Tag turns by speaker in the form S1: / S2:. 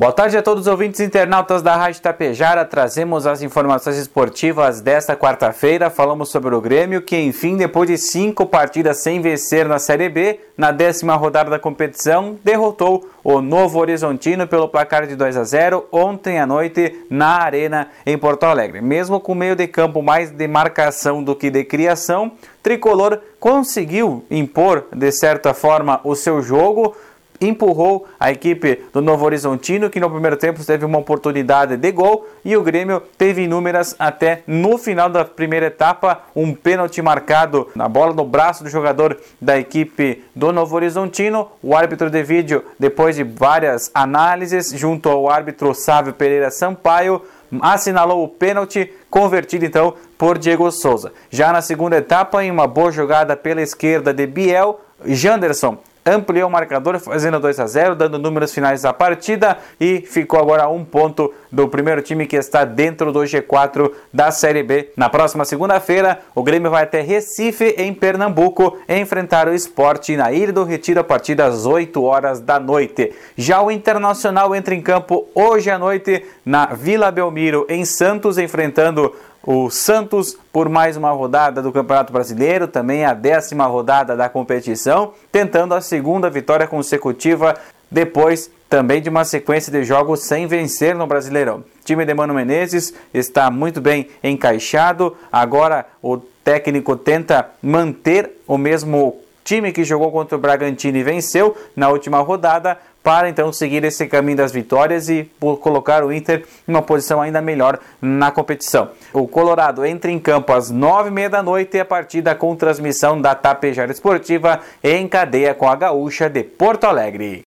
S1: Boa tarde a todos os ouvintes internautas da Rádio Tapejara. Trazemos as informações esportivas desta quarta-feira. Falamos sobre o Grêmio, que enfim, depois de cinco partidas sem vencer na Série B, na décima rodada da competição, derrotou o Novo Horizontino pelo placar de 2 a 0 ontem à noite na Arena em Porto Alegre. Mesmo com meio de campo mais de marcação do que de criação, Tricolor conseguiu impor de certa forma o seu jogo empurrou a equipe do Novo Horizontino, que no primeiro tempo teve uma oportunidade de gol e o Grêmio teve inúmeras até no final da primeira etapa, um pênalti marcado na bola no braço do jogador da equipe do Novo Horizontino. O árbitro de vídeo, depois de várias análises, junto ao árbitro Sávio Pereira Sampaio, assinalou o pênalti convertido então por Diego Souza. Já na segunda etapa, em uma boa jogada pela esquerda de Biel, Janderson ampliou o marcador, fazendo 2 a 0, dando números finais da partida e ficou agora a um ponto do primeiro time que está dentro do G4 da Série B. Na próxima segunda-feira, o Grêmio vai até Recife, em Pernambuco, enfrentar o esporte na Ilha do Retiro a partir das 8 horas da noite. Já o Internacional entra em campo hoje à noite na Vila Belmiro, em Santos, enfrentando o Santos por mais uma rodada do Campeonato Brasileiro, também a décima rodada da competição, tentando a segunda vitória consecutiva depois também de uma sequência de jogos sem vencer no Brasileirão. O time de Mano Menezes está muito bem encaixado. Agora o técnico tenta manter o mesmo time que jogou contra o Bragantino e venceu na última rodada, para então seguir esse caminho das vitórias e colocar o Inter em uma posição ainda melhor na competição. O Colorado entra em campo às nove e meia da noite e a partida com transmissão da Tapejara Esportiva em cadeia com a Gaúcha de Porto Alegre.